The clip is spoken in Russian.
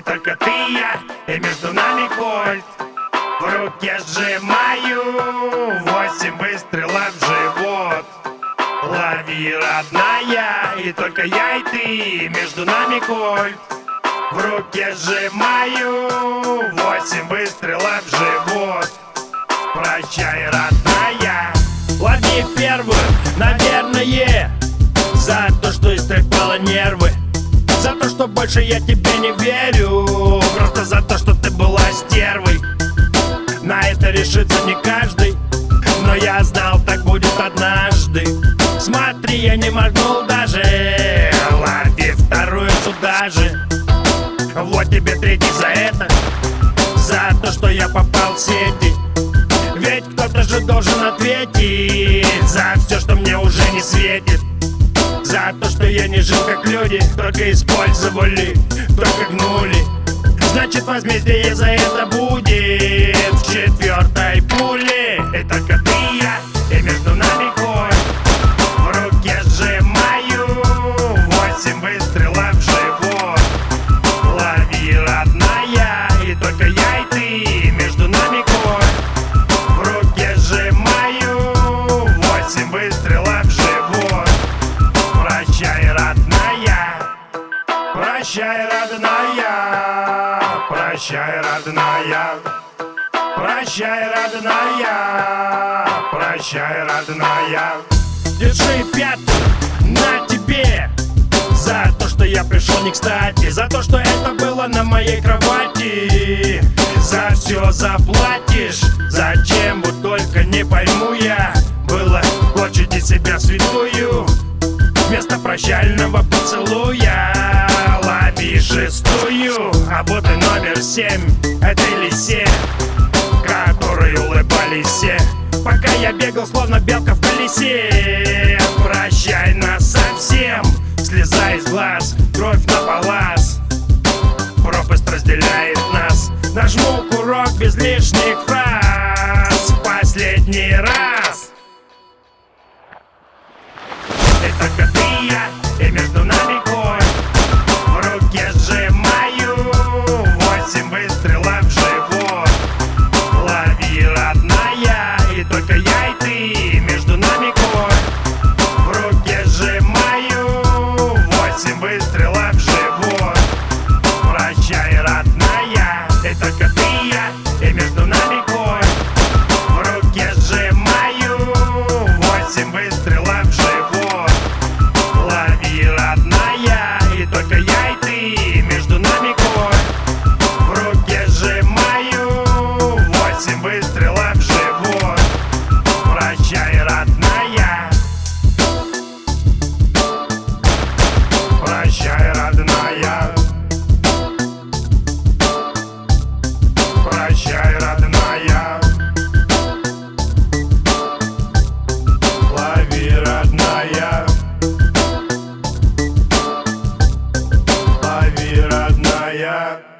только ты и я И между нами кольт. В руке сжимаю Восемь выстрелов в живот. Лови, родная И только я и ты Между нами кольт. В руке сжимаю Восемь выстрелов в живот. Прощай, родная Лови первую, наверное За то, что истрепала нервы что больше я тебе не верю. Просто за то, что ты была стервой. На это решится не каждый Но я знал, так будет однажды. Смотри, я не моргнул даже. Лови вторую сюда же. Вот тебе третий за это. За то, что я попал в сети. Ведь кто-то же должен ответить За все, что мне уже не светит я не жил как люди Только использовали, только гнули. Значит возмездие за это будет В четвертой Прощай, родная Прощай, родная. Прощай, родная Прощай, родная. Держи пятую на тебе За то, что я пришел не кстати За то, что это было на моей кровати. За все заплатишь Зачем, вот только не пойму я. Было плачете себя святую Вместо прощального поцелуя и жестую, а вот и номер семь. Этой лисе, которые улыбались все. Пока я бегал, словно белка в колесе. Прощай нас совсем, слеза из глаз, кровь на палас. Пропасть разделяет нас. Нажму курок без лишних фраз. Последний раз. родная Прощай, родная. Прощай, родная. Лови, родная. Лови, родная.